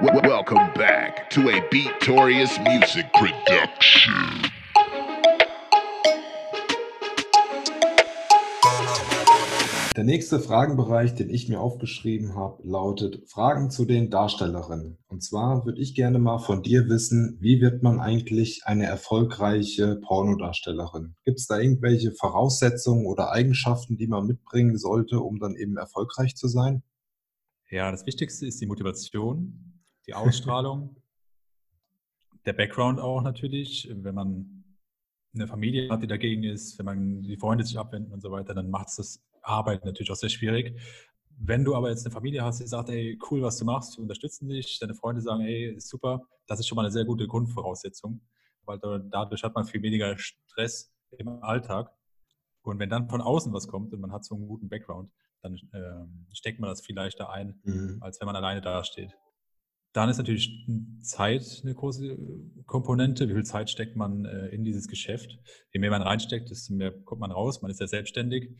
Welcome back to a Beatorious Music Production. Der nächste Fragenbereich, den ich mir aufgeschrieben habe, lautet Fragen zu den Darstellerinnen. Und zwar würde ich gerne mal von dir wissen, wie wird man eigentlich eine erfolgreiche Pornodarstellerin? Gibt es da irgendwelche Voraussetzungen oder Eigenschaften, die man mitbringen sollte, um dann eben erfolgreich zu sein? Ja, das Wichtigste ist die Motivation, die Ausstrahlung, der Background auch natürlich. Wenn man eine Familie hat, die dagegen ist, wenn man die Freunde sich abwenden und so weiter, dann macht es das Arbeit natürlich auch sehr schwierig. Wenn du aber jetzt eine Familie hast, die sagt, ey, cool, was du machst, wir unterstützen dich, deine Freunde sagen, ey, ist super, das ist schon mal eine sehr gute Grundvoraussetzung, weil dadurch hat man viel weniger Stress im Alltag. Und wenn dann von außen was kommt und man hat so einen guten Background, dann äh, steckt man das viel leichter ein, mhm. als wenn man alleine dasteht. Dann ist natürlich Zeit eine große Komponente. Wie viel Zeit steckt man äh, in dieses Geschäft? Je mehr man reinsteckt, desto mehr kommt man raus. Man ist ja selbstständig.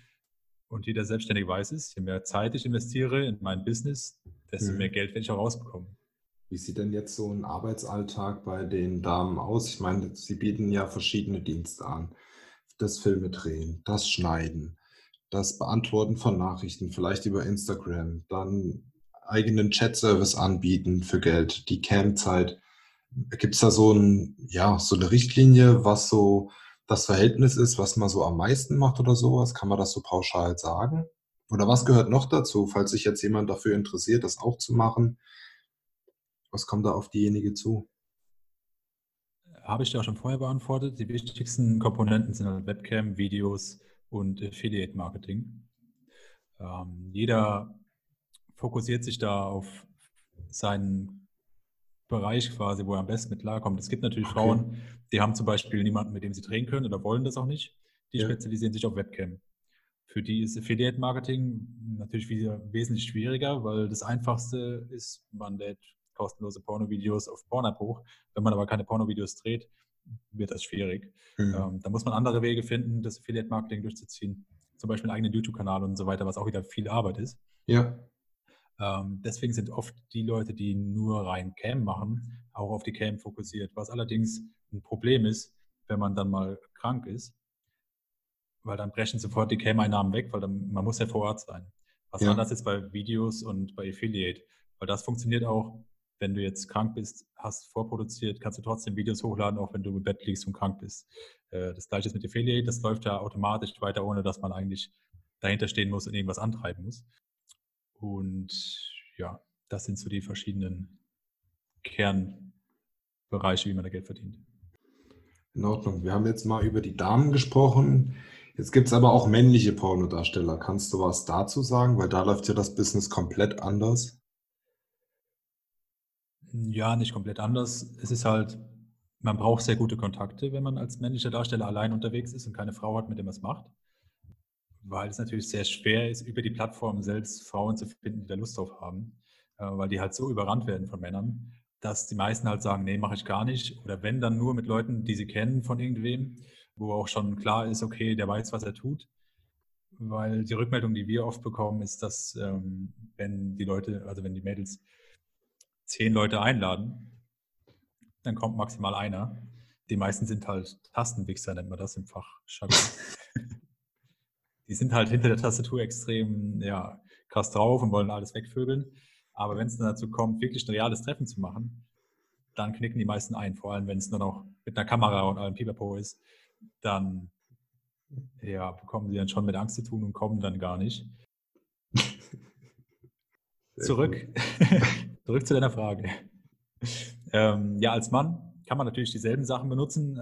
Und jeder Selbstständige weiß es, je mehr Zeit ich investiere in mein Business, desto mhm. mehr Geld werde ich auch rausbekommen. Wie sieht denn jetzt so ein Arbeitsalltag bei den Damen aus? Ich meine, sie bieten ja verschiedene Dienste an. Das Filme drehen, das Schneiden, das Beantworten von Nachrichten, vielleicht über Instagram, dann eigenen Chat-Service anbieten für Geld, die Campzeit. Gibt es da so, ein, ja, so eine Richtlinie, was so das Verhältnis ist, was man so am meisten macht oder sowas? Kann man das so pauschal sagen? Oder was gehört noch dazu, falls sich jetzt jemand dafür interessiert, das auch zu machen? Was kommt da auf diejenige zu? Habe ich dir auch schon vorher beantwortet. Die wichtigsten Komponenten sind halt Webcam, Videos und Affiliate Marketing. Ähm, jeder fokussiert sich da auf seinen Bereich quasi, wo er am besten mit klarkommt. Es gibt natürlich okay. Frauen, die haben zum Beispiel niemanden, mit dem sie drehen können oder wollen das auch nicht. Die ja. spezialisieren sich auf Webcam. Für die ist Affiliate Marketing natürlich wieder wesentlich schwieriger, weil das Einfachste ist, man lädt kostenlose Pornovideos auf Pornhub hoch. Wenn man aber keine Pornovideos dreht, wird das schwierig. Mhm. Ähm, da muss man andere Wege finden, das Affiliate Marketing durchzuziehen. Zum Beispiel einen eigenen YouTube-Kanal und so weiter, was auch wieder viel Arbeit ist. Ja. Ähm, deswegen sind oft die Leute, die nur rein Cam machen, auch auf die Cam fokussiert, was allerdings ein Problem ist, wenn man dann mal krank ist, weil dann brechen sofort die Cam-Einnahmen weg, weil dann, man muss ja vor Ort sein. Was ja. anders ist bei Videos und bei Affiliate, weil das funktioniert auch, wenn du jetzt krank bist, hast vorproduziert, kannst du trotzdem Videos hochladen, auch wenn du im Bett liegst und krank bist. Äh, das gleiche ist mit Affiliate, das läuft ja automatisch weiter, ohne dass man eigentlich dahinter stehen muss und irgendwas antreiben muss. Und ja, das sind so die verschiedenen Kernbereiche, wie man da Geld verdient. In Ordnung. Wir haben jetzt mal über die Damen gesprochen. Jetzt gibt es aber auch männliche Pornodarsteller. Kannst du was dazu sagen? Weil da läuft ja das Business komplett anders. Ja, nicht komplett anders. Es ist halt, man braucht sehr gute Kontakte, wenn man als männlicher Darsteller allein unterwegs ist und keine Frau hat, mit dem man es macht weil es natürlich sehr schwer ist, über die Plattform selbst Frauen zu finden, die da Lust drauf haben, äh, weil die halt so überrannt werden von Männern, dass die meisten halt sagen, nee, mache ich gar nicht. Oder wenn dann nur mit Leuten, die sie kennen von irgendwem, wo auch schon klar ist, okay, der weiß, was er tut. Weil die Rückmeldung, die wir oft bekommen, ist, dass ähm, wenn die Leute, also wenn die Mädels zehn Leute einladen, dann kommt maximal einer. Die meisten sind halt Tastenwichser, nennt man das im Fachjargon. die sind halt hinter der Tastatur extrem ja, krass drauf und wollen alles wegvögeln. Aber wenn es dann dazu kommt, wirklich ein reales Treffen zu machen, dann knicken die meisten ein. Vor allem, wenn es nur noch mit einer Kamera und allem Pipapo ist, dann ja, bekommen sie dann schon mit Angst zu tun und kommen dann gar nicht. Zurück. Zurück zu deiner Frage. Ähm, ja, als Mann kann man natürlich dieselben Sachen benutzen.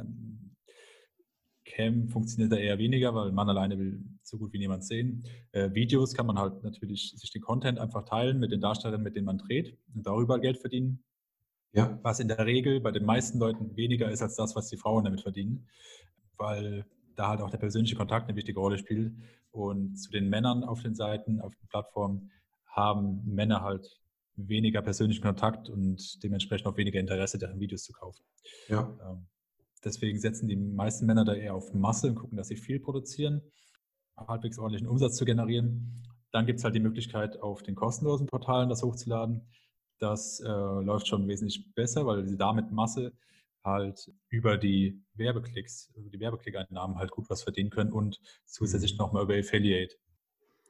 Cam funktioniert da eher weniger, weil man alleine will so gut wie niemand sehen. Äh, Videos kann man halt natürlich sich den Content einfach teilen mit den Darstellern, mit denen man dreht und darüber Geld verdienen. Ja. Was in der Regel bei den meisten Leuten weniger ist als das, was die Frauen damit verdienen, weil da halt auch der persönliche Kontakt eine wichtige Rolle spielt. Und zu den Männern auf den Seiten, auf den Plattformen haben Männer halt weniger persönlichen Kontakt und dementsprechend auch weniger Interesse, deren Videos zu kaufen. Ja. Ähm, Deswegen setzen die meisten Männer da eher auf Masse und gucken, dass sie viel produzieren, halbwegs ordentlichen Umsatz zu generieren. Dann gibt es halt die Möglichkeit, auf den kostenlosen Portalen das hochzuladen. Das äh, läuft schon wesentlich besser, weil sie damit Masse halt über die Werbeklicks, über die Werbeklickeinnahmen halt gut was verdienen können und zusätzlich Mhm. nochmal über Affiliate.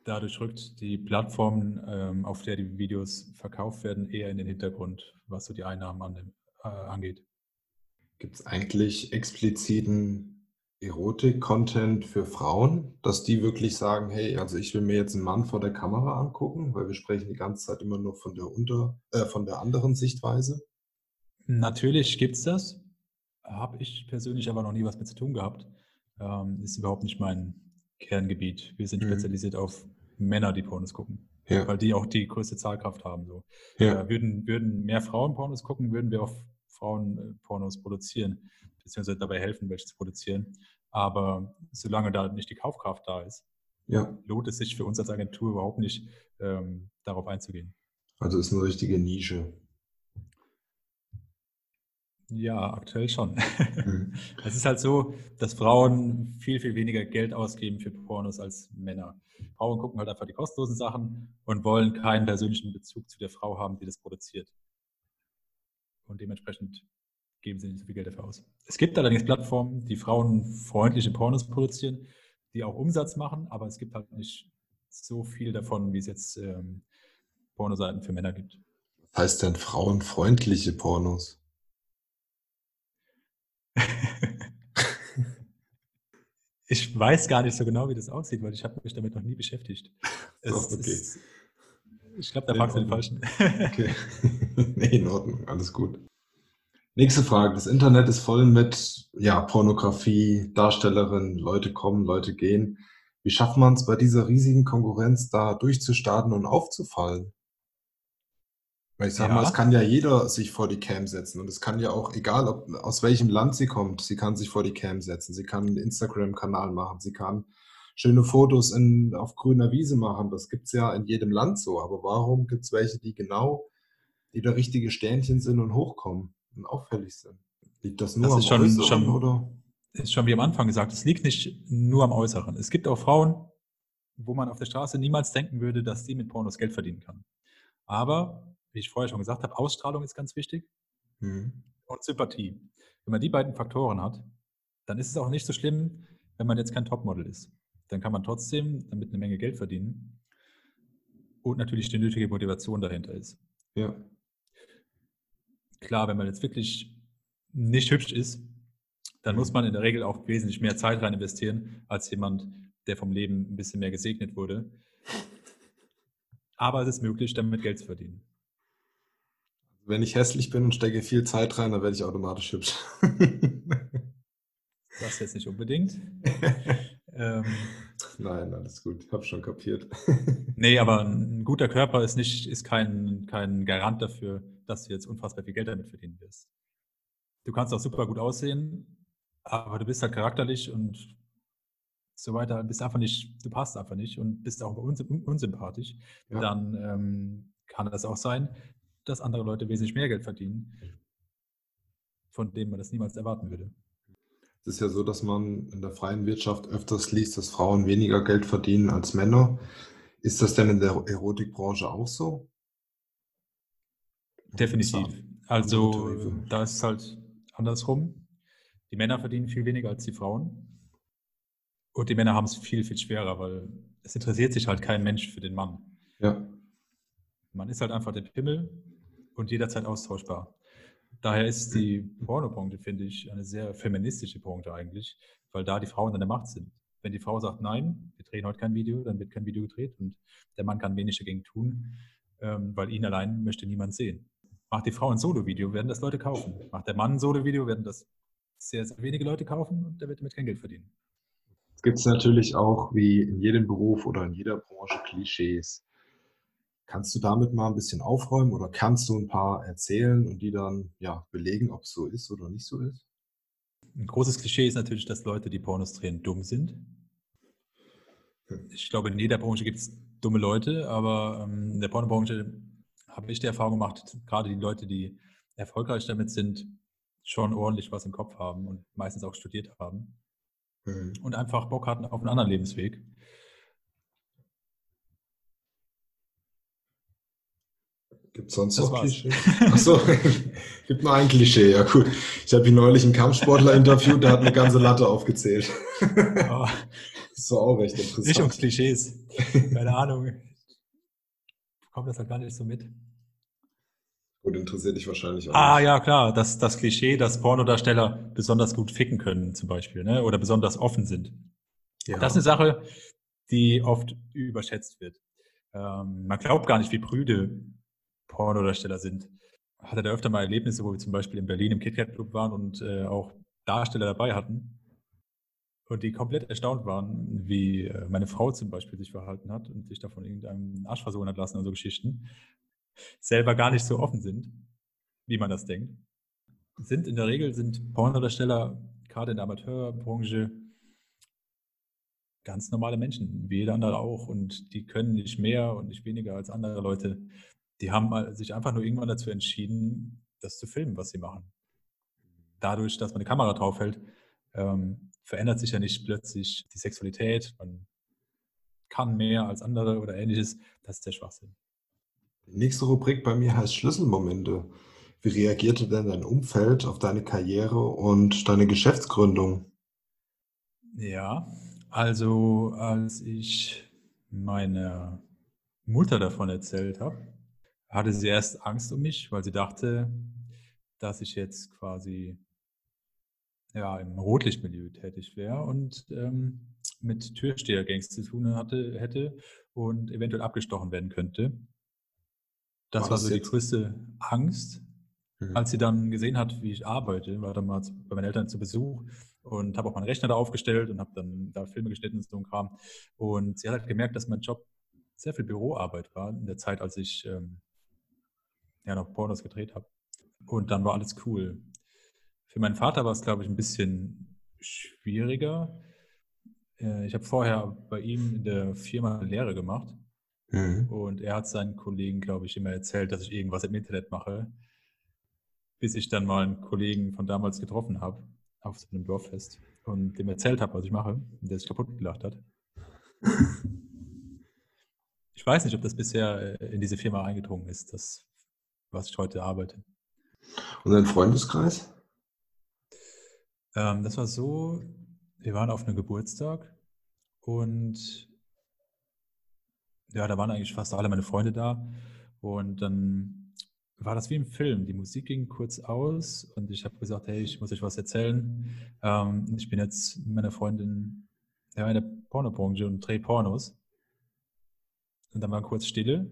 Dadurch rückt die Plattform, ähm, auf der die Videos verkauft werden, eher in den Hintergrund, was so die Einnahmen an dem, äh, angeht. Gibt es eigentlich expliziten Erotik-Content für Frauen, dass die wirklich sagen, hey, also ich will mir jetzt einen Mann vor der Kamera angucken, weil wir sprechen die ganze Zeit immer nur von der unter, äh, von der anderen Sichtweise. Natürlich gibt es das. Habe ich persönlich aber noch nie was mit zu tun gehabt. Ähm, ist überhaupt nicht mein Kerngebiet. Wir sind Mhm. spezialisiert auf Männer, die Pornos gucken, Ja, weil die auch die größte Zahlkraft haben. So. ja, Äh, würden, würden mehr Frauen Pornos gucken, würden wir auch Frauen äh, Pornos produzieren, beziehungsweise dabei helfen, welche zu produzieren. Aber solange da nicht die Kaufkraft da ist, ja. lohnt es sich für uns als Agentur überhaupt nicht, ähm, darauf einzugehen. Also ist eine richtige Nische. Ja, aktuell schon. Mhm. Es ist halt so, dass Frauen viel, viel weniger Geld ausgeben für Pornos als Männer. Frauen gucken halt einfach die kostenlosen Sachen und wollen keinen persönlichen Bezug zu der Frau haben, die das produziert. Und dementsprechend geben sie nicht so viel Geld dafür aus. Es gibt allerdings Plattformen, die frauenfreundliche Pornos produzieren, die auch Umsatz machen, aber es gibt halt nicht so viel davon, wie es jetzt ähm, Pornoseiten für Männer gibt. Was heißt denn frauenfreundliche Pornos? Ich weiß gar nicht so genau, wie das aussieht, weil ich habe mich damit noch nie beschäftigt. Es So, okay. ist, ich glaube, da fragst du den. Falschen. Okay. nee, in Ordnung, alles gut. Nächste Frage. Das Internet ist voll mit ja, Pornografie, Darstellerinnen, Leute kommen, Leute gehen. Wie schafft man es bei dieser riesigen Konkurrenz da durchzustarten und aufzufallen? Weil ich sag mal, Ja. es kann ja jeder sich vor die Cam setzen und es kann ja auch, egal ob, aus welchem Land sie kommt, sie kann sich vor die Cam setzen, sie kann einen Instagram-Kanal machen, sie kann schöne Fotos in, auf grüner Wiese machen. Das gibt's ja in jedem Land so. Aber warum gibt's welche, die genau, die da richtige Sternchen sind und hochkommen und auffällig sind? Liegt das nur Das am ist schon- Äußeren schon- oder? ist schon wie am Anfang gesagt, es liegt nicht nur am Äußeren. Es gibt auch Frauen, wo man auf der Straße niemals denken würde, dass die mit Pornos Geld verdienen kann. Aber, wie ich vorher schon gesagt habe, Ausstrahlung ist ganz wichtig Hm. und Sympathie. Wenn man die beiden Faktoren hat, dann ist es auch nicht so schlimm, wenn man jetzt kein Topmodel ist. Dann kann man trotzdem damit eine Menge Geld verdienen und natürlich die nötige Motivation dahinter ist. Ja. Klar, wenn man jetzt wirklich nicht hübsch ist, dann Mhm. muss man in der Regel auch wesentlich mehr Zeit rein investieren, als jemand, der vom Leben ein bisschen mehr gesegnet wurde. Aber es ist möglich, damit Geld zu verdienen. Wenn ich hässlich bin und stecke viel Zeit rein, dann werde ich automatisch hübsch. Das jetzt nicht unbedingt. ähm, Nein, alles gut. Hab schon kapiert. nee, aber ein guter Körper ist, nicht, ist kein, kein Garant dafür, dass du jetzt unfassbar viel Geld damit verdienen wirst. Du kannst auch super gut aussehen, aber du bist halt charakterlich und so weiter, bist einfach nicht, du passt einfach nicht und bist auch uns, unsympathisch. Ja. Dann ähm, kann es auch sein, dass andere Leute wesentlich mehr Geld verdienen, von denen man das niemals erwarten würde. Es ist ja so, dass man in der freien Wirtschaft öfters liest, dass Frauen weniger Geld verdienen als Männer. Ist das denn in der Erotikbranche auch so? Definitiv. Also da ist es halt andersrum. Die Männer verdienen viel weniger als die Frauen. Und die Männer haben es viel, viel schwerer, weil es interessiert sich halt kein Mensch für den Mann. Ja, Man ist halt einfach der Pimmel und jederzeit austauschbar. Daher ist die Pornobranche, finde ich, eine sehr feministische Branche eigentlich, weil da die Frauen an der Macht sind. Wenn die Frau sagt, nein, wir drehen heute kein Video, dann wird kein Video gedreht und der Mann kann wenig dagegen tun, ähm, weil ihn allein möchte niemand sehen. Macht die Frau ein Solo-Video, werden das Leute kaufen. Macht der Mann ein Solo-Video, werden das sehr, sehr wenige Leute kaufen und der wird damit kein Geld verdienen. es gibt natürlich auch wie in jedem Beruf oder in jeder Branche Klischees. Kannst du damit mal ein bisschen aufräumen oder kannst du ein paar erzählen und die dann ja belegen, ob es so ist oder nicht so ist? Ein großes Klischee ist natürlich, dass Leute, die Pornos drehen, dumm sind. Ich glaube, in jeder Branche gibt es dumme Leute, aber ähm, in der Pornobranche habe ich die Erfahrung gemacht, gerade die Leute, die erfolgreich damit sind, schon ordentlich was im Kopf haben und meistens auch studiert haben Mhm. und einfach Bock hatten auf einen anderen Lebensweg. Gibt es sonst Das noch war's. Klischees? Achso, gibt nur ein Klischee, ja gut. Ich habe hier neulich einen Kampfsportler interviewt, der hat eine ganze Latte aufgezählt. Aber Das war auch recht nicht ums interessant. Klischees. Keine Ahnung. Bekomme das halt gar nicht so mit. Gut, interessiert dich wahrscheinlich auch. Ah, nicht. ja, klar. Das, das Klischee, dass Pornodarsteller besonders gut ficken können, zum Beispiel, ne? oder besonders offen sind. Ja. Das ist eine Sache, die oft überschätzt wird. Ähm, man glaubt gar nicht, wie prüde Pornodarsteller sind. Hatte da öfter mal Erlebnisse, wo wir zum Beispiel in Berlin im KitKat Club waren und äh, auch Darsteller dabei hatten und die komplett erstaunt waren, wie äh, meine Frau zum Beispiel sich verhalten hat und sich davon irgendeinem Arsch versohlen hat lassen und so Geschichten, selber gar nicht so offen sind, wie man das denkt. Sind in der Regel sind Pornodarsteller gerade in der Amateurbranche ganz normale Menschen, wie jeder andere auch. Und die können nicht mehr und nicht weniger als andere Leute. Die haben sich einfach nur irgendwann dazu entschieden, das zu filmen, was sie machen. Dadurch, dass man eine Kamera draufhält, ähm, verändert sich ja nicht plötzlich die Sexualität. Man kann mehr als andere oder ähnliches. Das ist der Schwachsinn. Die nächste Rubrik bei mir heißt Schlüsselmomente. Wie reagierte denn dein Umfeld auf deine Karriere und deine Geschäftsgründung? Ja, also als ich meiner Mutter davon erzählt habe, hatte sie erst Angst um mich, weil sie dachte, dass ich jetzt quasi ja, im Rotlichtmilieu tätig wäre und ähm, mit Türstehergangs zu tun hatte, hätte und eventuell abgestochen werden könnte. Das War war das so die größte Angst. Mhm. Als sie dann gesehen hat, wie ich arbeite, war dann mal bei meinen Eltern zu Besuch und habe auch meinen Rechner da aufgestellt und habe dann da Filme geschnitten und so ein Kram. Und sie hat halt gemerkt, dass mein Job sehr viel Büroarbeit war in der Zeit, als ich ähm, ja noch Pornos gedreht habe. Und dann war alles cool. Für meinen Vater war es, glaube ich, ein bisschen schwieriger. Äh, ich habe vorher bei ihm in der Firma eine Lehre gemacht Mhm. und er hat seinen Kollegen, glaube ich, immer erzählt, dass ich irgendwas im Internet mache, bis ich dann mal einen Kollegen von damals getroffen habe, auf so einem Dorffest, und dem erzählt habe, was ich mache, und der sich kaputt gelacht hat. Ich weiß nicht, ob das bisher äh, in diese Firma eingedrungen ist, das, was ich heute arbeite. Und dein Freundeskreis? Ähm, das war so, wir waren auf einem Geburtstag und ja, da waren eigentlich fast alle meine Freunde da. Und dann war das wie im Film. Die Musik ging kurz aus und ich habe gesagt, hey, ich muss euch was erzählen. Ähm, ich bin jetzt mit meiner Freundin ja, in der Pornobranche und drehe Pornos. Und dann war kurz Stille.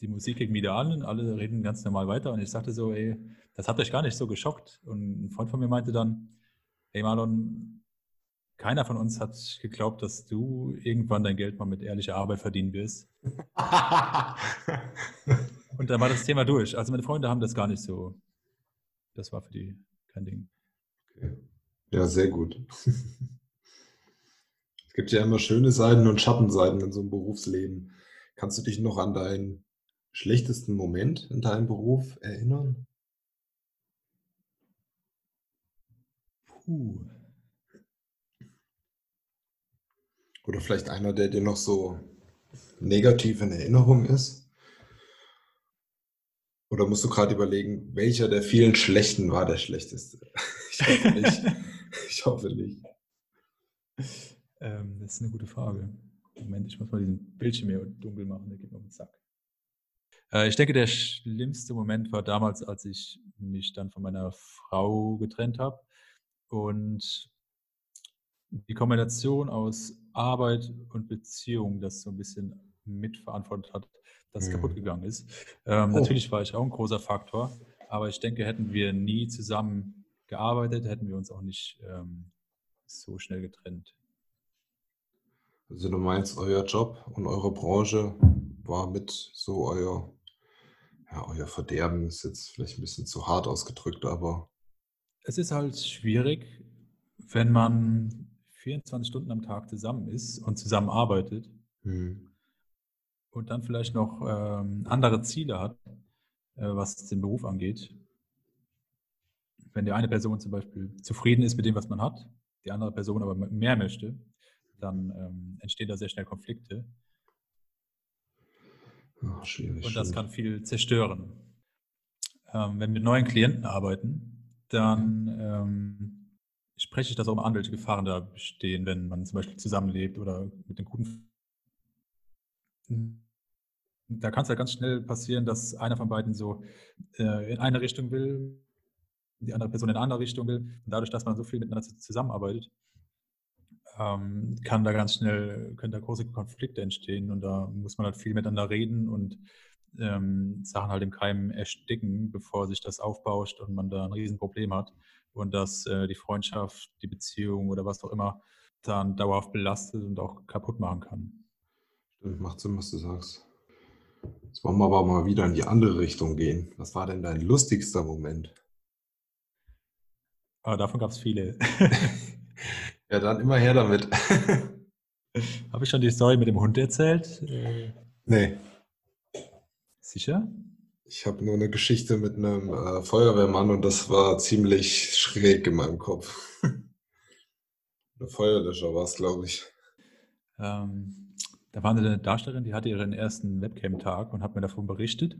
Die Musik ging wieder an und alle reden ganz normal weiter. Und ich sagte so, ey, das hat euch gar nicht so geschockt. Und ein Freund von mir meinte dann, hey Marlon, keiner von uns hat geglaubt, dass du irgendwann dein Geld mal mit ehrlicher Arbeit verdienen wirst. Und dann war das Thema durch. Also meine Freunde haben das gar nicht so. Das war für die kein Ding. Ja, sehr gut. Es gibt ja immer schöne Seiten und Schattenseiten in so einem Berufsleben. Kannst du dich noch an deinen schlechtesten Moment in deinem Beruf erinnern? Puh. Oder vielleicht einer, der dir noch so negativ in Erinnerung ist? Oder musst du gerade überlegen, welcher der vielen schlechten war der schlechteste? Ich hoffe nicht. Ich hoffe nicht. Ähm, das ist eine gute Frage. Moment, ich muss mal diesen Bildschirm hier dunkel machen, der geht mir auf den Sack. Äh, ich denke, der schlimmste Moment war damals, als ich mich dann von meiner Frau getrennt habe und die Kombination aus Arbeit und Beziehung das so ein bisschen mitverantwortet hat, dass es Mhm. kaputt gegangen ist. Ähm, Oh. Natürlich war ich auch ein großer Faktor, aber ich denke, hätten wir nie zusammen gearbeitet, hätten wir uns auch nicht ähm, so schnell getrennt. Also du meinst, euer Job und eure Branche war mit so euer, ja, euer Verderben ist jetzt vielleicht ein bisschen zu hart ausgedrückt, aber Es ist halt schwierig, wenn man 24 Stunden am Tag zusammen ist und zusammen arbeitet hm, und dann vielleicht noch ähm, andere Ziele hat, äh, was den Beruf angeht. Wenn die eine Person zum Beispiel zufrieden ist mit dem, was man hat, die andere Person aber mehr möchte, dann ähm, entstehen da sehr schnell Konflikte. Ach, schwierig. Und das kann viel zerstören. Ähm, wenn wir mit neuen Klienten arbeiten, dann ähm, spreche ich das auch mal an, welche Gefahren da bestehen, wenn man zum Beispiel zusammenlebt oder mit einem guten. Da kann es ja ganz schnell passieren, dass einer von beiden so äh, in eine Richtung will, die andere Person in eine andere Richtung will. Und dadurch, dass man so viel miteinander zu- zusammenarbeitet, ähm, kann da ganz schnell, können da große Konflikte entstehen und da muss man halt viel miteinander reden und ähm, Sachen halt im Keim ersticken, bevor sich das aufbauscht und man da ein Riesenproblem hat und dass äh, die Freundschaft, die Beziehung oder was auch immer dann dauerhaft belastet und auch kaputt machen kann. Stimmt, macht Sinn, was du sagst. Jetzt wollen wir aber mal wieder in die andere Richtung gehen. Was war denn dein lustigster Moment? Aber davon gab es viele. Ja, dann immer her damit. Habe ich schon die Story mit dem Hund erzählt? Äh, nee, sicher? ich habe nur eine Geschichte mit einem äh, Feuerwehrmann und das war ziemlich schräg in meinem Kopf. Eine Feuerlöscher war es, glaube ich. Ähm, da war eine Darstellerin, die hatte ihren ersten Webcam-Tag und hat mir davon berichtet.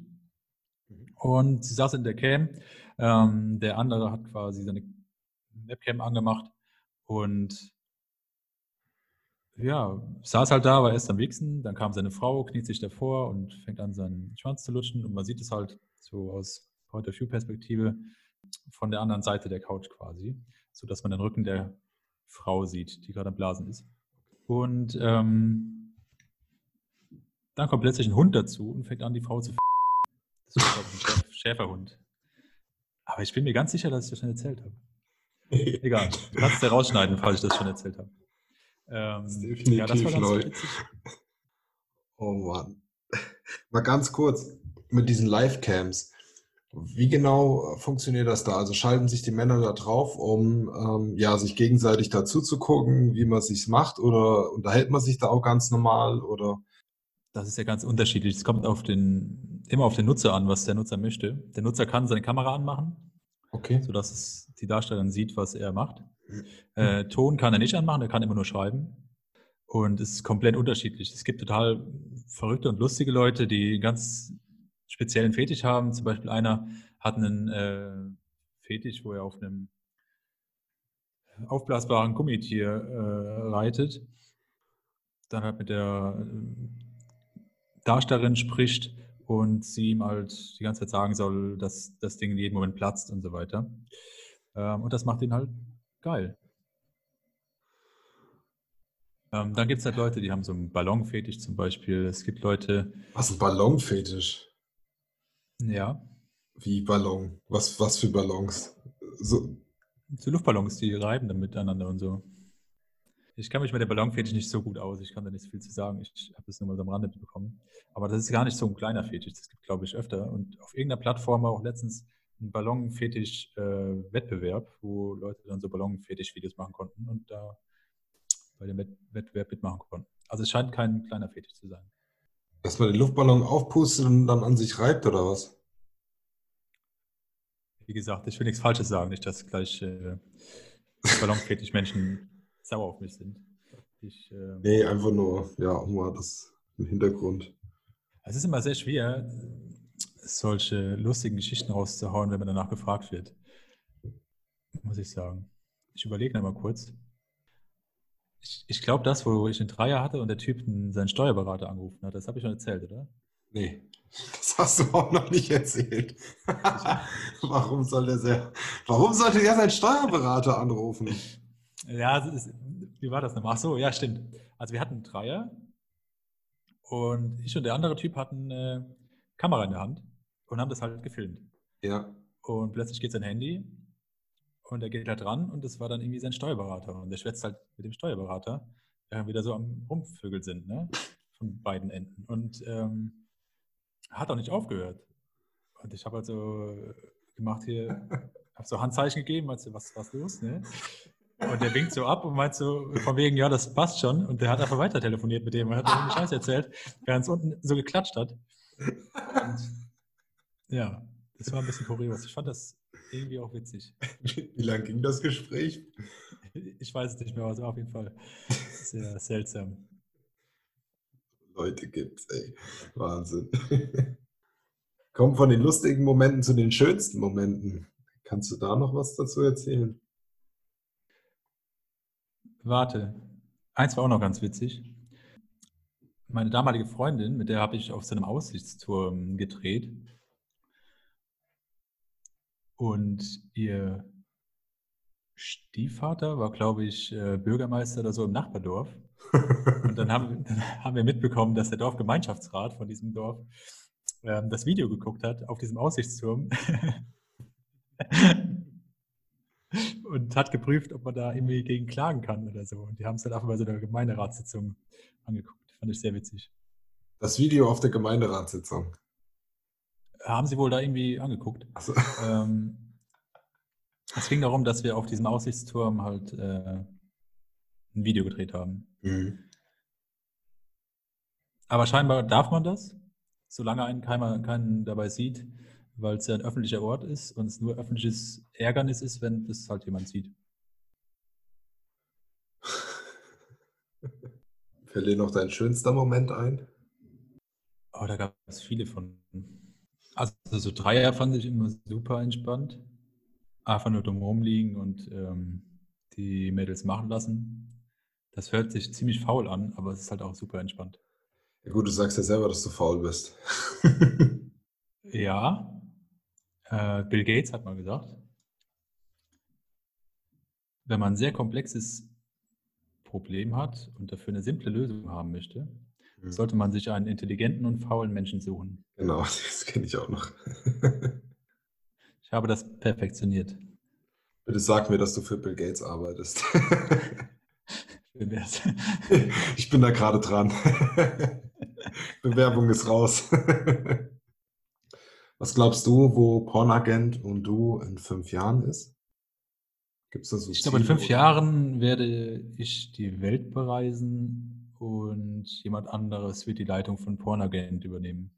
Und sie saß in der Cam. Ähm, der andere hat quasi seine Webcam angemacht und ja, saß halt da, war erst am Wichsen, dann kam seine Frau, kniet sich davor und fängt an, seinen Schwanz zu lutschen und man sieht es halt so aus Point of View Perspektive von der anderen Seite der Couch quasi, sodass man den Rücken der Frau sieht, die gerade am Blasen ist. Und ähm, dann kommt plötzlich ein Hund dazu und fängt an, die Frau zu f***. Das ich, ein Schäf- Schäferhund. Aber ich bin mir ganz sicher, dass ich das schon erzählt habe. Egal, du kannst ja rausschneiden, falls ich das schon erzählt habe. Ähm, Das ist definitiv ja, das war witzig. Oh Mann. Mal ganz kurz mit diesen Live-Cams. Wie genau äh, funktioniert das da? Also schalten sich die Männer da drauf, um ähm, ja, sich gegenseitig dazu zu gucken, wie man sich's macht? Oder unterhält man sich da auch ganz normal? Oder Das ist ja ganz unterschiedlich. Es kommt auf den, immer auf den Nutzer an, was der Nutzer möchte. Der Nutzer kann seine Kamera anmachen, okay. sodass es die Darstellerin sieht, was er macht. Äh, Ton kann er nicht anmachen, er kann immer nur schreiben. Und es ist komplett unterschiedlich. Es gibt total verrückte und lustige Leute, die einen ganz speziellen Fetisch haben. Zum Beispiel einer hat einen äh, Fetisch, wo er auf einem aufblasbaren Gummitier äh, reitet. Dann halt mit der äh, Darstellerin spricht und sie ihm halt die ganze Zeit sagen soll, dass das Ding in jedem Moment platzt und so weiter. Ähm, und das macht ihn halt geil. Ähm, dann gibt es halt Leute, die haben so einen Ballonfetisch zum Beispiel. Es gibt Leute, Was ein Ballonfetisch? ja, Wie Ballon? Was, was für Ballons? So, so Luftballons, die reiben dann miteinander und so. Ich kann mich mit dem Ballonfetisch nicht so gut aus. Ich kann da nicht so viel zu sagen. Ich habe das nur mal so am Rande bekommen. Aber das ist gar nicht so ein kleiner Fetisch. Das gibt, glaube ich, öfter. Und auf irgendeiner Plattform auch letztens ein Ballonfetisch-Wettbewerb, wo Leute dann so Ballonfetisch-Videos machen konnten und da bei dem Wett Wettbewerb mitmachen konnten. Also es scheint kein kleiner Fetisch zu sein. dass man den Luftballon aufpustet und dann an sich reibt oder was? Wie gesagt, ich will nichts Falsches sagen, nicht, dass gleich äh, Ballonfetisch-Menschen sauer auf mich sind. Ich, ähm, Nee, einfach nur, ja, auch mal das im Hintergrund. Es ist immer sehr schwer, solche lustigen Geschichten rauszuhauen, wenn man danach gefragt wird. Muss ich sagen. Ich überlege noch mal kurz. Ich, ich glaube, das, wo ich einen Dreier hatte und der Typ einen- seinen Steuerberater angerufen hat, das habe ich schon erzählt, oder? Nee, das hast du auch noch nicht erzählt. warum soll der sehr, warum sollte er seinen Steuerberater anrufen? Ja, ist, wie war das nochmal? Ach so, ja, stimmt. Also wir hatten einen Dreier und ich und der andere Typ hatten eine Kamera in der Hand und haben das halt gefilmt. Ja, Und plötzlich geht sein Handy und er geht halt dran und das war dann irgendwie sein Steuerberater. Und der schwätzt halt mit dem Steuerberater, wir da so am Rumvögel sind, ne? Von beiden Enden. Und ähm, hat auch nicht aufgehört. Und ich habe halt so gemacht hier, habe so Handzeichen gegeben, meinst du, was was los, ne? Und der winkt so ab und meint so, von wegen, ja, das passt schon. Und der hat einfach weiter telefoniert mit dem und hat ihm einen Scheiß erzählt, während es unten so geklatscht hat. Und ja, das war ein bisschen kurios. Ich fand das irgendwie auch witzig. wie lang ging das Gespräch? Ich weiß es nicht mehr, aber es war auf jeden Fall sehr seltsam. Leute gibt's, ey. Wahnsinn. Kommen von den lustigen Momenten zu den schönsten Momenten. Kannst du da noch was dazu erzählen? Warte, eins war auch noch ganz witzig. Meine damalige Freundin, mit der habe ich auf so einem Aussichtsturm gedreht. Und ihr Stiefvater war, glaube ich, äh, Bürgermeister oder so im Nachbardorf. Und dann haben, dann haben wir mitbekommen, dass der Dorfgemeinschaftsrat von diesem Dorf ähm, das Video geguckt hat auf diesem Aussichtsturm und hat geprüft, ob man da irgendwie gegen klagen kann oder so. Und die haben es dann einfach bei so einer Gemeinderatssitzung angeguckt. Fand ich sehr witzig. Das Video auf der Gemeinderatssitzung. Haben sie wohl da irgendwie angeguckt. Also, Ähm, es ging darum, dass wir auf diesem Aussichtsturm halt äh, ein Video gedreht haben. mhm. Aber scheinbar darf man das, solange einen keiner, keinen dabei sieht, weil es ja ein öffentlicher Ort ist und es nur öffentliches Ärgernis ist, wenn das halt jemand sieht. Fällt dir noch dein schönster Moment ein? Oh, da gab es viele von. Also so Dreier fand ich immer super entspannt. Einfach nur dumm rumliegen und ähm, die Mädels machen lassen. Das hört sich ziemlich faul an, aber es ist halt auch super entspannt. Ja gut, du sagst ja selber, dass du faul bist. Ja, äh, Bill Gates hat mal gesagt, wenn man ein sehr komplexes Problem hat und dafür eine simple Lösung haben möchte, Mhm. sollte man sich einen intelligenten und faulen Menschen suchen. genau, das kenne ich auch noch. Ich habe das perfektioniert. Bitte sag mir, dass du für Bill Gates arbeitest. Schön wär's. ich bin da gerade dran. Bewerbung ist raus. Was glaubst du, wo Pornagent und du in fünf Jahren ist? Gibt es da so Ich glaube, in Ziele fünf oder- Jahren werde ich die Welt bereisen und jemand anderes wird die Leitung von Pornagent übernehmen.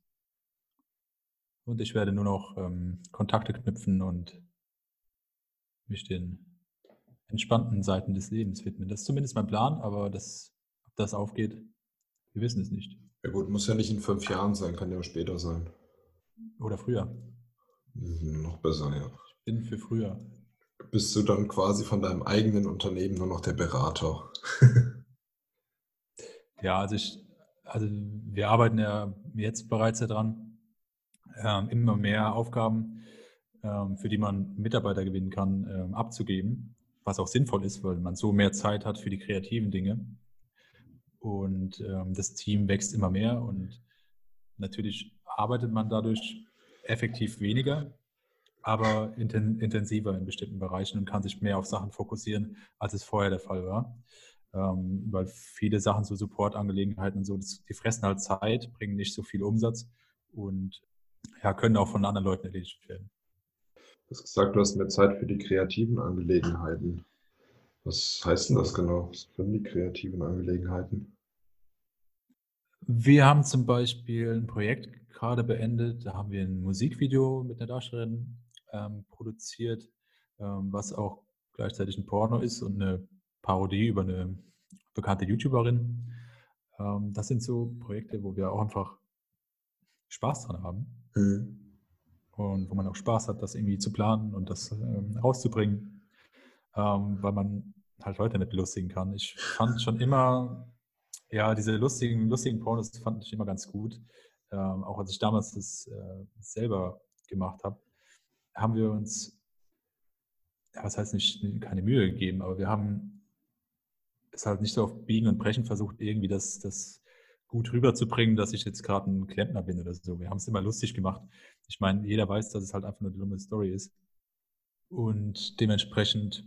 Und ich werde nur noch ähm, Kontakte knüpfen und mich den entspannten Seiten des Lebens widmen. Das ist zumindest mein Plan, aber das, ob das aufgeht, wir wissen es nicht. Ja gut, muss ja nicht in fünf Jahren sein, kann ja auch später sein. Oder früher. Mhm, noch besser, ja. Ich bin für früher. Bist du dann quasi von deinem eigenen Unternehmen nur noch der Berater? Ja, also ich, also wir arbeiten ja jetzt bereits daran, ähm, immer mehr Aufgaben, ähm, für die man Mitarbeiter gewinnen kann, ähm, abzugeben, was auch sinnvoll ist, weil man so mehr Zeit hat für die kreativen Dinge. Und ähm, das Team wächst immer mehr und natürlich arbeitet man dadurch effektiv weniger, aber inten intensiver in bestimmten Bereichen und kann sich mehr auf Sachen fokussieren, als es vorher der Fall war ähm, weil viele Sachen, so Support-Angelegenheiten und so, die fressen halt Zeit, bringen nicht so viel Umsatz und ja, können auch von anderen Leuten erledigt werden. Du hast gesagt, du hast mehr Zeit für die kreativen Angelegenheiten. Was heißt denn das genau? Was sind die kreativen Angelegenheiten? Wir haben zum Beispiel ein Projekt gerade beendet, da haben wir ein Musikvideo mit einer Darstellerin ähm, produziert, ähm, was auch gleichzeitig ein Porno ist und eine Parodie über eine bekannte YouTuberin. Ähm, das sind so Projekte, wo wir auch einfach Spaß dran haben. Mhm. und wo man auch Spaß hat, das irgendwie zu planen und das ähm, rauszubringen, ähm, weil man halt Leute nicht belustigen kann. Ich fand schon immer, ja, diese lustigen, lustigen Pornos fand ich immer ganz gut. Ähm, auch als ich damals das äh, selber gemacht habe, haben wir uns, ja, was heißt nicht, keine Mühe gegeben, aber wir haben es halt nicht so auf Biegen und Brechen versucht, irgendwie das, das gut rüberzubringen, dass ich jetzt gerade ein Klempner bin oder so. Wir haben es immer lustig gemacht. Ich meine, jeder weiß, dass es halt einfach nur eine dumme Story ist. Und dementsprechend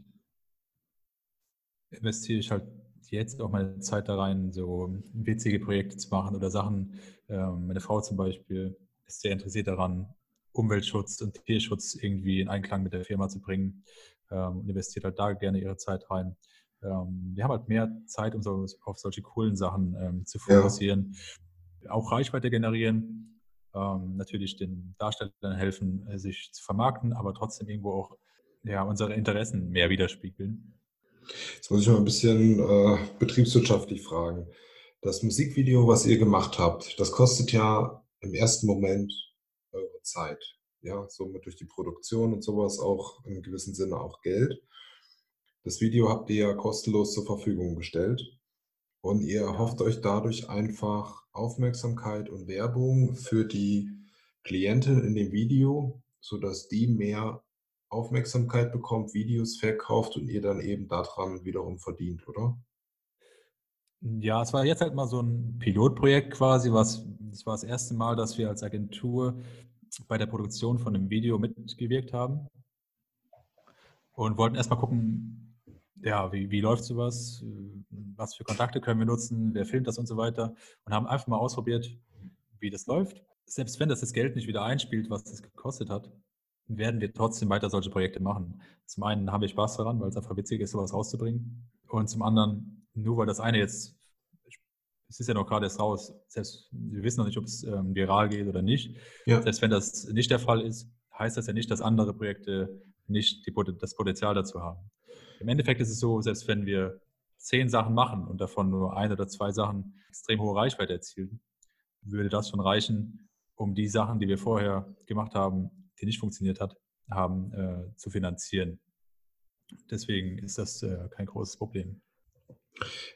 investiere ich halt jetzt auch meine Zeit da rein, so witzige Projekte zu machen oder Sachen. Ähm, meine Frau zum Beispiel ist sehr interessiert daran, Umweltschutz und Tierschutz irgendwie in Einklang mit der Firma zu bringen ähm, und investiert halt da gerne ihre Zeit rein. Ähm, wir haben halt mehr Zeit, um so, auf solche coolen Sachen ähm, zu Ja. fokussieren, auch Reichweite generieren, ähm, natürlich den Darstellern helfen, äh, sich zu vermarkten, aber trotzdem irgendwo auch ja, unsere Interessen mehr widerspiegeln. Jetzt muss ich mal ein bisschen äh, betriebswirtschaftlich fragen. Das Musikvideo, was ihr gemacht habt, das kostet ja im ersten Moment eure Zeit. Ja, somit durch die Produktion und sowas auch im gewissen Sinne auch Geld. Das Video habt ihr ja kostenlos zur Verfügung gestellt und ihr Ja. erhofft euch dadurch einfach Aufmerksamkeit und Werbung für die Klientin in dem Video, sodass die mehr Aufmerksamkeit bekommt, Videos verkauft und ihr dann eben daran wiederum verdient, oder? Ja, es war jetzt halt mal so ein Pilotprojekt quasi, was das war das erste Mal, dass wir als Agentur bei der Produktion von 'nem Video mitgewirkt haben und wollten erst mal gucken, ja, wie wie läuft so was? Für Kontakte können wir nutzen? Wer filmt das und so weiter? Und haben einfach mal ausprobiert, wie das läuft. Selbst wenn das das Geld nicht wieder einspielt, was das gekostet hat, werden wir trotzdem weiter solche Projekte machen. Zum einen haben wir Spaß daran, weil's einfach witzig ist, so was rauszubringen. Und zum anderen, nur weil das eine jetzt es ist ja noch grade erst raus, selbst wir wissen noch nicht, ob's, ähm, viral geht oder nicht. Ja. Selbst wenn das nicht der Fall ist, heißt das ja nicht, dass andere Projekte nicht die das Potenzial dazu haben. Im Endeffekt ist es so, selbst wenn wir 10 Sachen machen und davon nur 1 oder 2 Sachen extrem hohe Reichweite erzielen, würde das schon reichen, um die Sachen, die wir vorher gemacht haben, die nicht funktioniert hat haben, äh, zu finanzieren. Deswegen ist das, äh, kein großes Problem.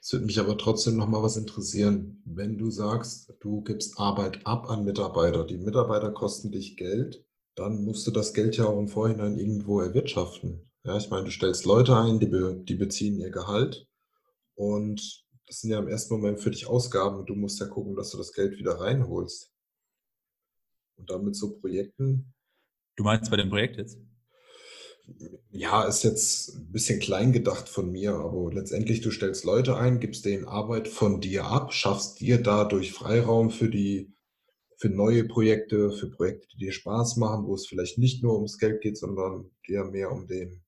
Es würde mich aber trotzdem noch mal was interessieren. Wenn du sagst, du gibst Arbeit ab an Mitarbeiter, die Mitarbeiter kosten dich Geld, dann musst du das Geld ja auch im Vorhinein irgendwo erwirtschaften. Ja, ich meine, du stellst Leute ein, die be die beziehen ihr Gehalt und das sind ja im ersten Moment für dich Ausgaben du musst ja gucken, dass du das Geld wieder reinholst. Und dann mit so Projekten Du meinst bei dem Projekt jetzt? Ja, ist jetzt 'n bisschen klein gedacht von mir, aber letztendlich, du stellst Leute ein, gibst denen Arbeit von dir ab, schaffst dir dadurch Freiraum für die für neue Projekte, für Projekte, die dir Spaß machen, wo es vielleicht nicht nur ums Geld geht, sondern eher mehr um den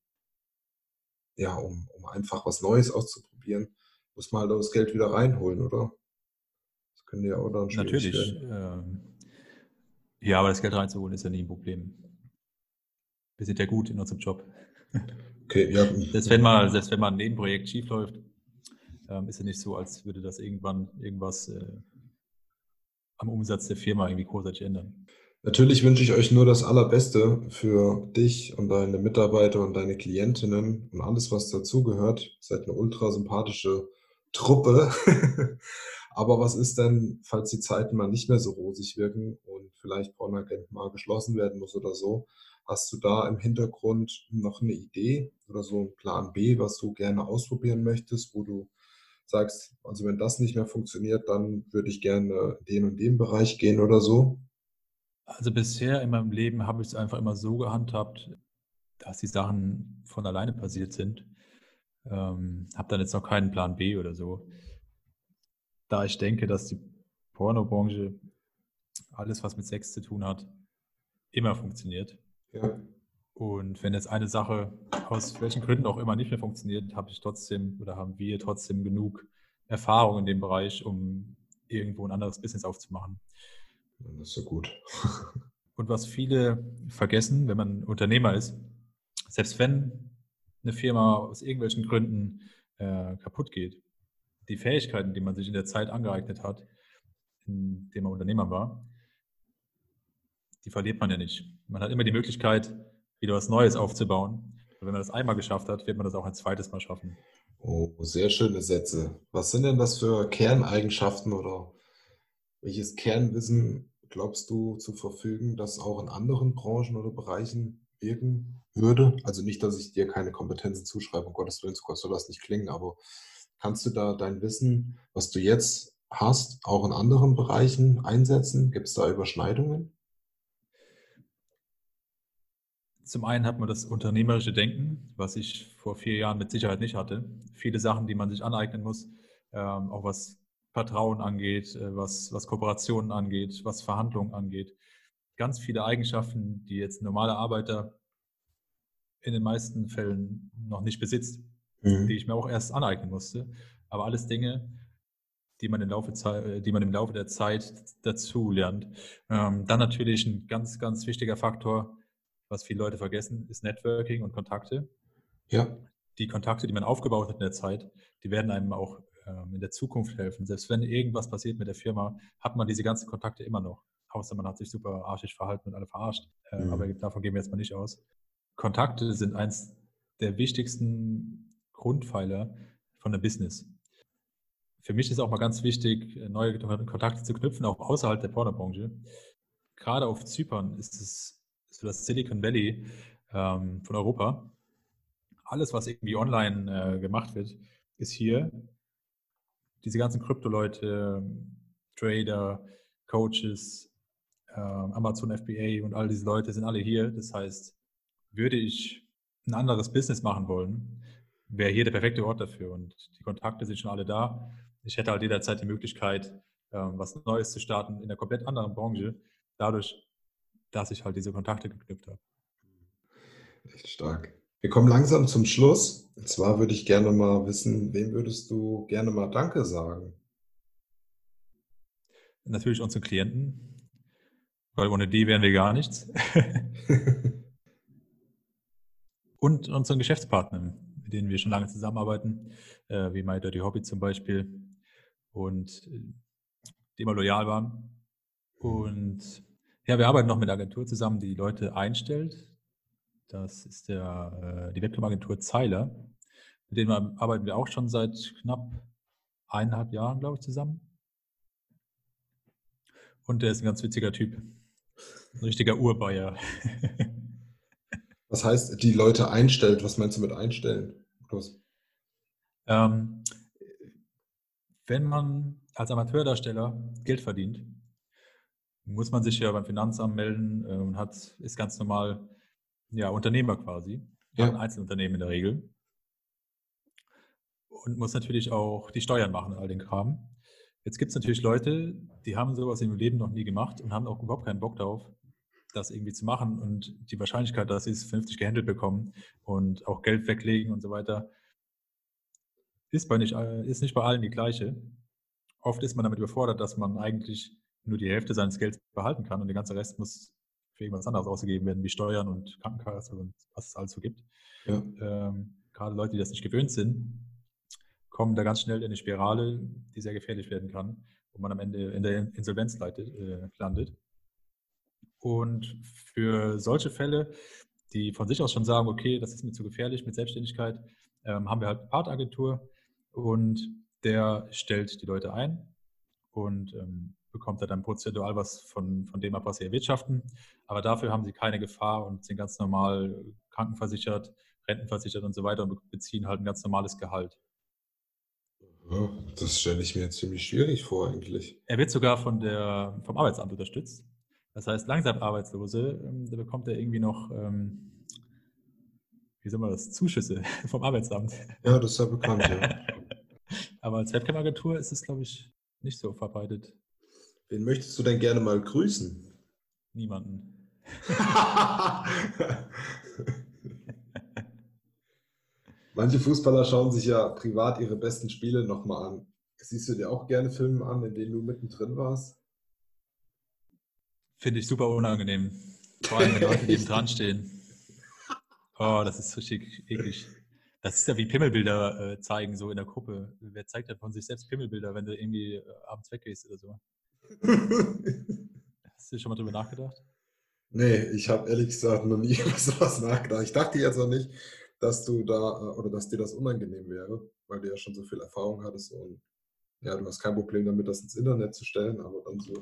ja, um um einfach was Neues auszuprobieren, muss man halt das Geld wieder reinholen, oder? Das könnte ja auch dann schwierig Natürlich, werden. ähm ja, aber das Geld reinzuholen ist ja nie 'n Problem. Wir sind ja gut in unserem Job. Okay, ja. Selbst wenn mal selbst wenn mal 'n Nebenprojekt schiefläuft, ähm, ist ja nicht so, als würde das irgendwann irgendwas, äh, am Umsatz der Firma irgendwie großartig ändern. Natürlich wünsche ich euch nur das Allerbeste für dich und deine Mitarbeiter und deine Klientinnen und alles, was dazugehört. Seid 'ne ultrasympathische Truppe. Aber was ist denn, falls die Zeiten mal nicht mehr so rosig wirken und vielleicht Bornagent mal geschlossen werden muss oder so? Hast du da im Hintergrund noch 'ne Idee oder so 'n Plan B, was du gerne ausprobieren möchtest, wo du sagst: „Also, wenn das nicht mehr funktioniert, dann würde ich gerne den und den Bereich gehen“, oder so? Also, bisher in meinem Leben habe ich's einfach immer so gehandhabt, dass die Sachen von alleine passiert sind. Ähm, habe dann jetzt noch keinen Plan B oder so. Da ich denke, dass die Pornobranche, alles, was mit Sex zu tun hat, immer funktioniert. Ja. Und wenn jetzt eine Sache aus welchen Gründen auch immer nicht mehr funktioniert, habe ich trotzdem oder haben wir trotzdem genug Erfahrung in dem Bereich, um irgendwo 'n anderes Business aufzumachen. Das ist ja gut. Und was viele vergessen, wenn man Unternehmer ist, selbst wenn 'ne Firma aus irgendwelchen Gründen, äh, kaputtgeht, die Fähigkeiten, die man sich in der Zeit angeeignet hat, indem man Unternehmer war die verliert man ja nicht. Man hat immer die Möglichkeit, wieder was Neues aufzubauen. Und wenn man das einmal geschafft hat, wird man das auch ein 2. Mal schaffen. Oh, sehr schöne Sätze. Was sind denn das für Kerneigenschaften oder welches Kernwissen glaubst du zu verfügen, das auch in anderen Branchen oder Bereichen wirken würde? Also, nicht, dass ich dir keine Kompetenzen zuschreibe, um Gottes Willen, so soll das nicht klingen, aber kannst du da dein Wissen, was du jetzt hast, auch in anderen Bereichen einsetzen? Gibt's da Überschneidungen? Zum einen hat man das unternehmerische Denken, was ich vor 4 Jahren mit Sicherheit nicht hatte. Viele Sachen, die man sich aneignen muss, ähm, auch was Vertrauen angeht, äh, was was Kooperationen angeht, was Verhandlungen angeht. Ganz viele Eigenschaften, die jetzt 'n normaler Arbeiter in den meisten Fällen noch nicht besitzt, Mhm. die ich mir auch erst aneignen musste. Aber alles Dinge, die man im Laufe äh, die man im Laufe der Zeit dazulernt. Ähm, dann natürlich 'n ganz, ganz wichtiger Faktor, was viele Leute vergessen, ist Networking und Kontakte. Ja. Die Kontakte, die man aufgebaut hat in der Zeit, die werden einem auch, ähm, in der Zukunft helfen. Selbst wenn irgendwas passiert mit der Firma, hat man diese ganzen Kontakte immer noch. Außer man hat sich super arschig verhalten und alle verarscht. Äh, mhm. Aber davon gehen wir jetzt mal nicht aus. Kontakte sind eins der wichtigsten Grundpfeiler von einem Business. Für mich ist auch mal ganz wichtig, neue Kontakte zu knüpfen, auch außerhalb der Pornobranche. Gerade auf Zypern ist es so das Silicon Valley ähm, von Europa. Alles, was irgendwie online äh, gemacht wird, ist hier. Diese ganzen Krypto-Leute, Trader, Coaches, äh, Amazon FBA und all diese Leute sind alle hier. Das heißt, würde ich ein anderes Business machen wollen, wäre hier der perfekte Ort dafür. Und die Kontakte sind schon alle da. Ich hätte halt jederzeit die Möglichkeit, äh, was Neues zu starten in einer komplett anderen Branche, dadurch, dass ich halt diese Kontakte geknüpft habe. Echt stark. Wir kommen langsam zum Schluss. Und zwar würde ich gerne mal wissen, wem würdest du gerne mal Danke sagen? Natürlich unseren Klienten, weil ohne die wären wir gar nichts. Und unseren Geschäftspartnern, mit denen wir schon lange zusammenarbeiten, äh, wie My Dirty Hobby zum Beispiel, und äh, die immer loyal waren. Und ja, wir arbeiten noch mit einer Agentur zusammen, die Leute einstellt, das ist der, äh, die Webcam-Agentur Zeiler. Mit denen arbeiten wir auch schon seit knapp eineinhalb Jahren, glaube ich, zusammen. Und der ist ein ganz witziger Typ. Ein richtiger Urbayer. Was heißt, die Leute einstellt? Was meinst du mit einstellen? Ähm, wenn man als Amateurdarsteller Geld verdient, muss man sich ja beim Finanzamt melden äh, und hat, ist ganz normal ja, Unternehmer quasi. Ja. Ein Einzelunternehmen in der Regel. Und muss natürlich auch die Steuern machen, all den Kram. Jetzt gibt es natürlich Leute, die haben sowas im Leben noch nie gemacht und haben auch überhaupt keinen Bock darauf, das irgendwie zu machen. Und die Wahrscheinlichkeit, dass sie es vernünftig gehandelt bekommen und auch Geld weglegen und so weiter, ist, bei nicht, ist nicht bei allen die gleiche. Oft ist man damit überfordert, dass man eigentlich nur die Hälfte seines Geldes behalten kann und der ganze Rest muss für irgendwas anderes ausgegeben werden, wie Steuern und Krankenkasse und was es alles so gibt. Ja. Ähm, gerade Leute, die das nicht gewöhnt sind, kommen da ganz schnell in eine Spirale, die sehr gefährlich werden kann, wo man am Ende in der Insolvenz leitet, äh, landet. Und für solche Fälle, die von sich aus schon sagen, okay, das ist mir zu gefährlich mit Selbstständigkeit, ähm, haben wir halt eine Partagentur und der stellt die Leute ein und ähm, bekommt er dann prozentual was von, von dem ab, was sie erwirtschaften. Aber dafür haben sie keine Gefahr und sind ganz normal krankenversichert, rentenversichert und so weiter und beziehen halt ein ganz normales Gehalt. Das stelle ich mir jetzt ziemlich schwierig vor, eigentlich. Er wird sogar von der, vom Arbeitsamt unterstützt. Das heißt, langsam Arbeitslose, ähm, da bekommt er irgendwie noch, ähm, wie soll man das, Zuschüsse vom Arbeitsamt. Ja, das ist ja bekannt, ja. Aber als Webcam-Agentur ist es, glaube ich, nicht so verbreitet. Wen möchtest du denn gerne mal grüßen? Niemanden. Manche Fußballer schauen sich ja privat ihre besten Spiele nochmal an. Siehst du dir auch gerne Filme an, in denen du mittendrin warst? Finde ich super unangenehm. Vor allem, wenn Leute neben dran stehen. Oh, das ist richtig eklig. Das ist ja wie Pimmelbilder äh, zeigen, so in der Gruppe. Wer zeigt denn von sich selbst Pimmelbilder, wenn du irgendwie äh, abends weggehst oder so? Hast du schon mal drüber nachgedacht? Nee, ich habe ehrlich gesagt noch nie über sowas nachgedacht. Ich dachte jetzt noch nicht, dass du da äh, oder dass dir das unangenehm wäre, weil du ja schon so viel Erfahrung hattest und ja, du hast kein Problem damit, das ins Internet zu stellen, aber dann so,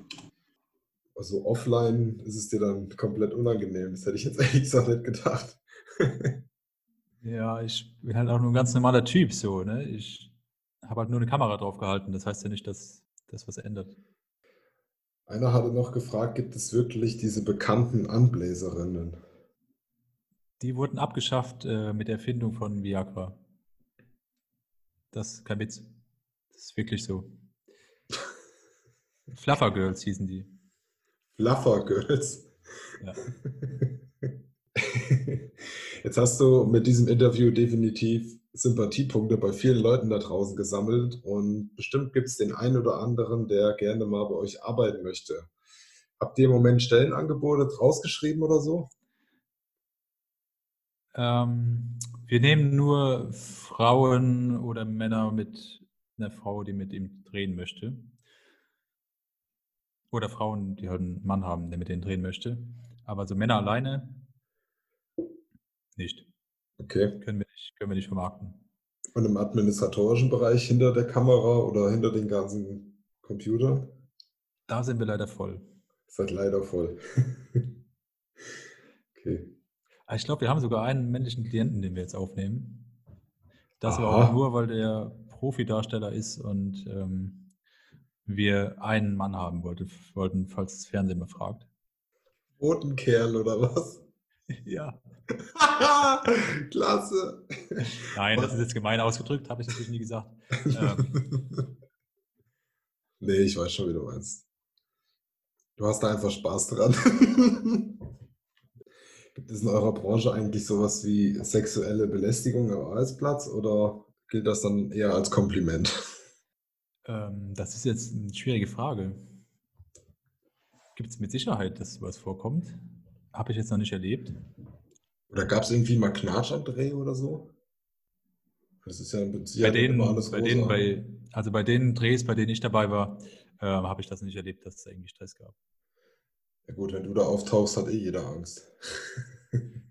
also offline ist es dir dann komplett unangenehm. Das hätte ich jetzt ehrlich gesagt nicht gedacht. ja, ich bin halt auch nur ein ganz normaler Typ so, ne? Ich habe halt nur eine Kamera drauf gehalten. Das heißt ja nicht, dass das was ändert. Einer hatte noch gefragt, gibt es wirklich diese bekannten Anbläserinnen? Die wurden abgeschafft äh, mit der Erfindung von Viagra. Das ist kein Witz. Das ist wirklich so. Fluffer Girls hießen die. Fluffer Girls? Ja. Jetzt hast du mit diesem Interview definitiv Sympathiepunkte bei vielen Leuten da draußen gesammelt und bestimmt gibt es den einen oder anderen, der gerne mal bei euch arbeiten möchte. Habt ihr im Moment Stellenangebote rausgeschrieben oder so? Ähm, wir nehmen nur Frauen oder Männer mit eine Frau, die mit ihm drehen möchte. Oder Frauen, die halt einen Mann haben, der mit denen drehen möchte. Aber so Männer alleine nicht. Okay. Können wir nicht, können wir nicht vermarkten. Und im administratorischen Bereich hinter der Kamera oder hinter den ganzen Computern? Da sind wir leider voll. Seid leider voll. okay. Ah, Ich glaube, wir haben sogar einen männlichen Klienten, den wir jetzt aufnehmen. Das Aha. auch nur, weil der Profidarsteller ist und ähm, wir einen Mann haben wollte, wollten, falls das Fernsehen mal fragt. Roten Kerl oder was? Ja. Klasse. Nein, das ist jetzt gemein ausgedrückt, habe ich natürlich nie gesagt. Ähm, nee, ich weiß schon, wie du meinst. Du hast da einfach Spaß dran. Gibt es in eurer Branche eigentlich sowas wie sexuelle Belästigung am Arbeitsplatz oder gilt das dann eher als Kompliment? ähm, das ist jetzt eine schwierige Frage. Gibt es mit Sicherheit, dass sowas vorkommt? Habe ich jetzt noch nicht erlebt. Oder gab es irgendwie mal Knatsch am Dreh oder so? Das ist ja im Prinzip bei denen, alles bei denen, bei, also bei den Drehs, bei denen ich dabei war, äh, habe ich das nicht erlebt, dass es da irgendwie Stress gab. Ja gut, wenn du da auftauchst, hat eh jeder Angst.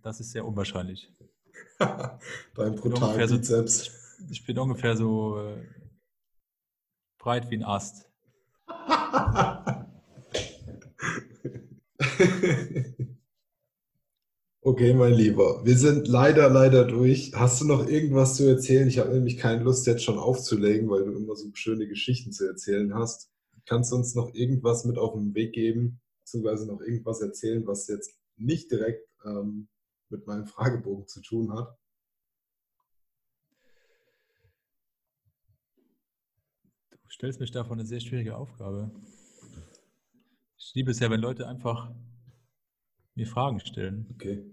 Das ist sehr unwahrscheinlich. Dein brutalen ungefähr so- Bizeps. Ich bin ungefähr so äh, breit wie ein Ast. Okay, mein Lieber, wir sind leider, leider durch. Hast du noch irgendwas zu erzählen? Ich habe nämlich keine Lust, jetzt schon aufzulegen, weil du immer so schöne Geschichten zu erzählen hast. Kannst du uns noch irgendwas mit auf den Weg geben, beziehungsweise noch irgendwas erzählen, was jetzt nicht direkt ähm, mit meinem Fragebogen zu tun hat? Du stellst mich da vor eine sehr schwierige Aufgabe. Ich liebe es ja, wenn Leute einfach mir Fragen stellen. Okay.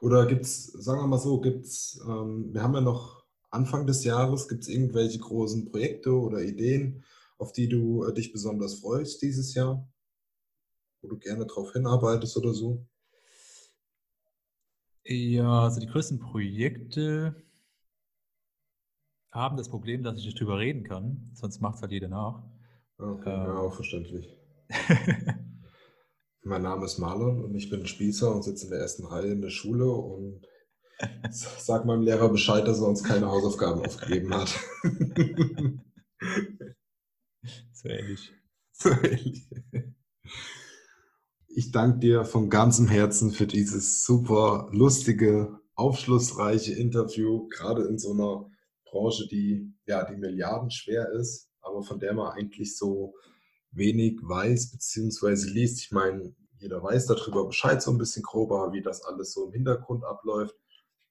Oder gibt es, sagen wir mal so, gibt es, ähm, wir haben ja noch Anfang des Jahres, gibt es irgendwelche großen Projekte oder Ideen, auf die du äh, dich besonders freust dieses Jahr? Wo du gerne drauf hinarbeitest oder so? Ja, also die größten Projekte haben das Problem, dass ich nicht drüber reden kann, sonst macht es halt jeder nach. Okay, Ähm. ja, auch verständlich. Mein Name ist Marlon und ich bin Spießer und sitze in der ersten Reihe in der Schule und sag meinem Lehrer Bescheid, dass er uns keine Hausaufgaben aufgegeben hat. so ähnlich. So ähnlich. Ich danke dir von ganzem Herzen für dieses super lustige, aufschlussreiche Interview, gerade in so einer Branche, die ja die milliardenschwer ist, aber von der man eigentlich so wenig weiß bzw. liest. Ich meine, jeder weiß darüber Bescheid so ein bisschen grober, wie das alles so im Hintergrund abläuft.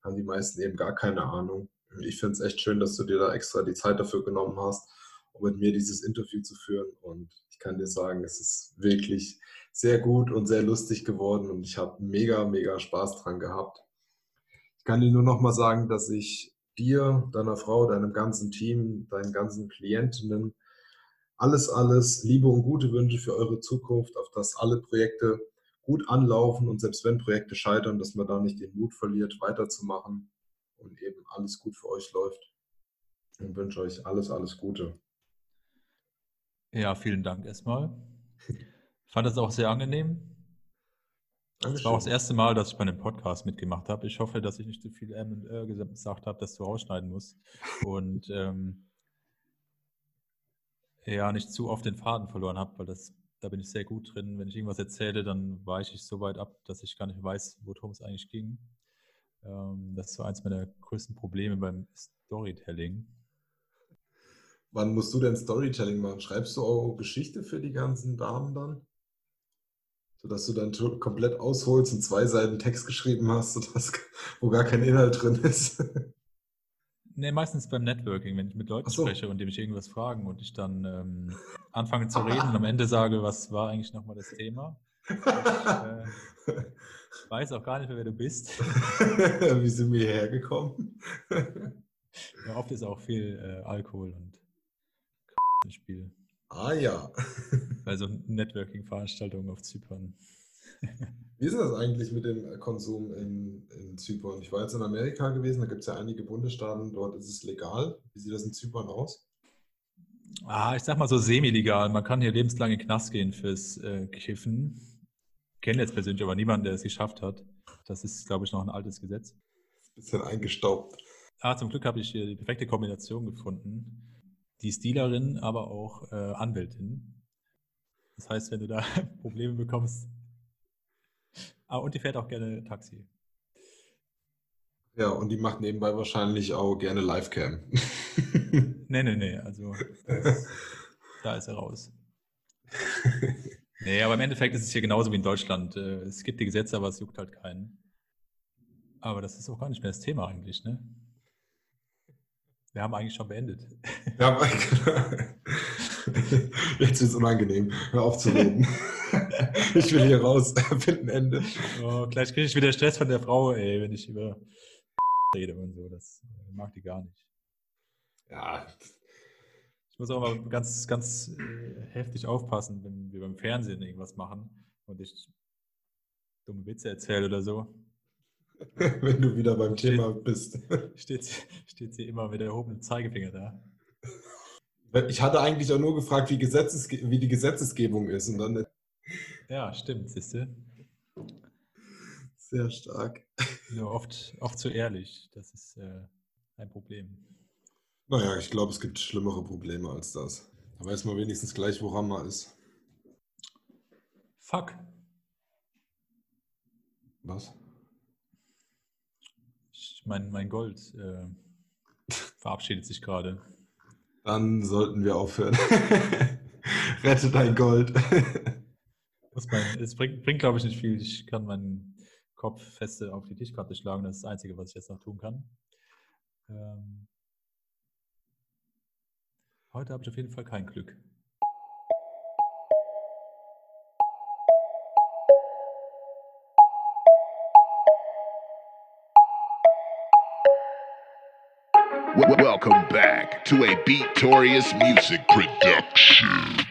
Haben die meisten eben gar keine Ahnung. Ich finde es echt schön, dass du dir da extra die Zeit dafür genommen hast, um mit mir dieses Interview zu führen. Und ich kann dir sagen, es ist wirklich sehr gut und sehr lustig geworden und ich habe mega, mega Spaß dran gehabt. Ich kann dir nur noch mal sagen, dass ich dir, deiner Frau, deinem ganzen Team, deinen ganzen Klientinnen alles, alles Liebe und gute Wünsche für eure Zukunft, auf dass alle Projekte gut anlaufen und selbst wenn Projekte scheitern, dass man da nicht den Mut verliert, weiterzumachen und eben alles gut für euch läuft. Und wünsche euch alles, alles Gute. Ja, vielen Dank erstmal. Ich fand das auch sehr angenehm. Das war auch das erste Mal, dass ich bei einem Podcast mitgemacht habe. Ich hoffe, dass ich nicht zu viel M und R gesagt habe, dass du rausschneiden musst. Und ähm, ja, nicht zu oft den Faden verloren habe, weil das, da bin ich sehr gut drin. Wenn ich irgendwas erzähle, dann weiche ich so weit ab, dass ich gar nicht weiß, worum es eigentlich ging. Ähm, das ist so eins meiner größten Probleme beim Storytelling. Wann musst du denn Storytelling machen? Schreibst du auch Geschichte für die ganzen Damen dann? Sodass du dann komplett ausholst und zwei Seiten Text geschrieben hast, sodass, wo gar kein Inhalt drin ist. Nee, meistens beim Networking, wenn ich mit Leuten so. spreche und die mich irgendwas fragen und ich dann ähm, anfange zu reden und am Ende sage, was war eigentlich nochmal das Thema. äh, Weiß auch gar nicht mehr, wer du bist. Wie sind wir hierher gekommen? Ja, oft ist auch viel äh, Alkohol und im Spiel. ah ja. Bei so Networking-Veranstaltungen auf Zypern. Wie ist das eigentlich mit dem Konsum in, in Zypern? Ich war jetzt in Amerika gewesen, da gibt es ja einige Bundesstaaten, dort ist es legal. Wie sieht das in Zypern aus? Ah, ich sag mal so semi-legal. Man kann hier lebenslang in den Knast gehen fürs äh, Kiffen. Kenne jetzt persönlich aber niemanden, der es geschafft hat. Das ist, glaube ich, noch ein altes Gesetz. Bisschen eingestaubt. Ah, zum Glück habe ich hier die perfekte Kombination gefunden. Die ist Dealerin, aber auch äh, Anwältin. Das heißt, wenn du da Probleme bekommst. Ah, und die fährt auch gerne Taxi. Ja, und die macht nebenbei wahrscheinlich auch gerne Livecam. Nee, nee, nee. Also das, da ist er raus. Nee, aber im Endeffekt ist es hier genauso wie in Deutschland. Äh, Es gibt die Gesetze, aber es juckt halt keinen. Aber das ist auch gar nicht mehr das Thema eigentlich, ne? Wir haben eigentlich schon beendet. Ja, Jetzt ist es unangenehm. Hör auf zu reden. Ich will hier raus. Finden Ende. Oh, gleich kriege ich wieder Stress von der Frau, ey, wenn ich über rede und so. Das äh, mag die gar nicht. Ja, Ich muss auch mal ganz, ganz äh, heftig aufpassen, wenn wir beim Fernsehen irgendwas machen und ich dumme Witze erzähle oder so. wenn du wieder beim Thema bist. Steht, steht sie immer mit erhobenem Zeigefinger da. Ich hatte eigentlich auch nur gefragt, wie, Gesetzesge wie die Gesetzesgebung ist. Und dann Ja, stimmt, siehst du. sehr stark. Nur oft, oft zu ehrlich. Das ist äh, ein Problem. Naja, ich glaube, es gibt schlimmere Probleme als das. Da weiß man wenigstens gleich, woran man ist. Fuck. Was? Ich, mein, mein Gold äh, verabschiedet sich gerade. Dann sollten wir aufhören. Rette dein Gold. Es bringt, bringt glaube ich, nicht viel. Ich kann meinen Kopf feste auf die Tischkarte schlagen. Das ist das Einzige, was ich jetzt noch tun kann. Ähm, heute habe ich auf jeden Fall kein Glück. Welcome back to a Beatorious Music production.